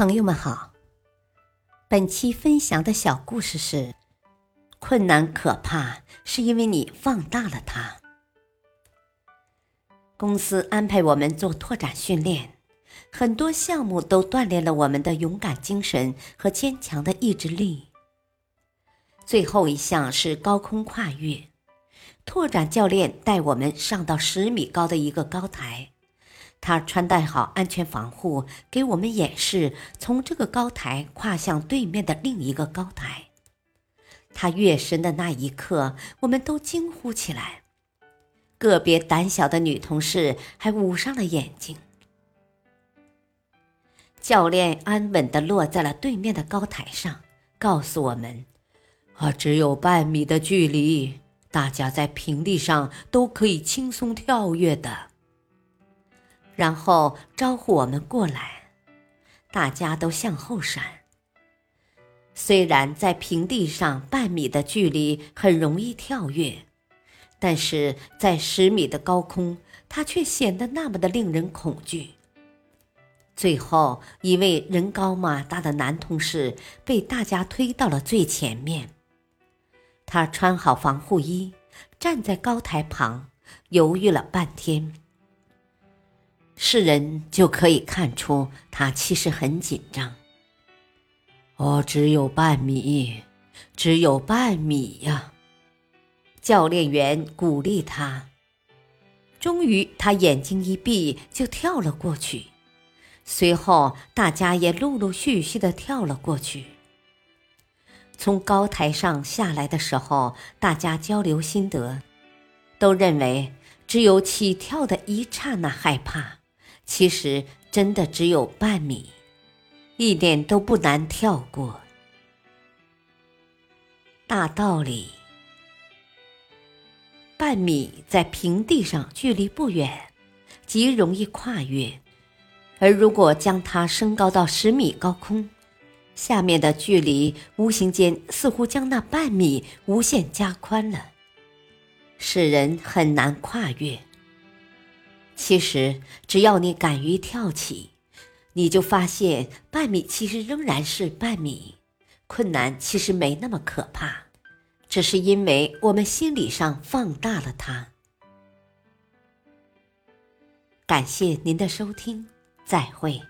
朋友们好，本期分享的小故事是：困难可怕，是因为你放大了它。公司安排我们做拓展训练，很多项目都锻炼了我们的勇敢精神和坚强的意志力。最后一项是高空跨越，拓展教练带我们上到十米高的一个高台。他穿戴好安全防护，给我们演示从这个高台跨向对面的另一个高台。他跃身的那一刻，我们都惊呼起来，个别胆小的女同事还捂上了眼睛。教练安稳地落在了对面的高台上，告诉我们：“啊，只有半米的距离，大家在平地上都可以轻松跳跃的。”然后招呼我们过来，大家都向后闪。虽然在平地上半米的距离很容易跳跃，但是在十米的高空，它却显得那么的令人恐惧。最后一位人高马大的男同事被大家推到了最前面，他穿好防护衣，站在高台旁，犹豫了半天。世人就可以看出他其实很紧张。哦，只有半米，只有半米呀！教练员鼓励他。终于，他眼睛一闭就跳了过去。随后，大家也陆陆续续的跳了过去。从高台上下来的时候，大家交流心得，都认为只有起跳的一刹那害怕。其实真的只有半米，一点都不难跳过。大道理，半米在平地上距离不远，极容易跨越；而如果将它升高到十米高空，下面的距离无形间似乎将那半米无限加宽了，使人很难跨越。其实，只要你敢于跳起，你就发现半米其实仍然是半米，困难其实没那么可怕，只是因为我们心理上放大了它。感谢您的收听，再会。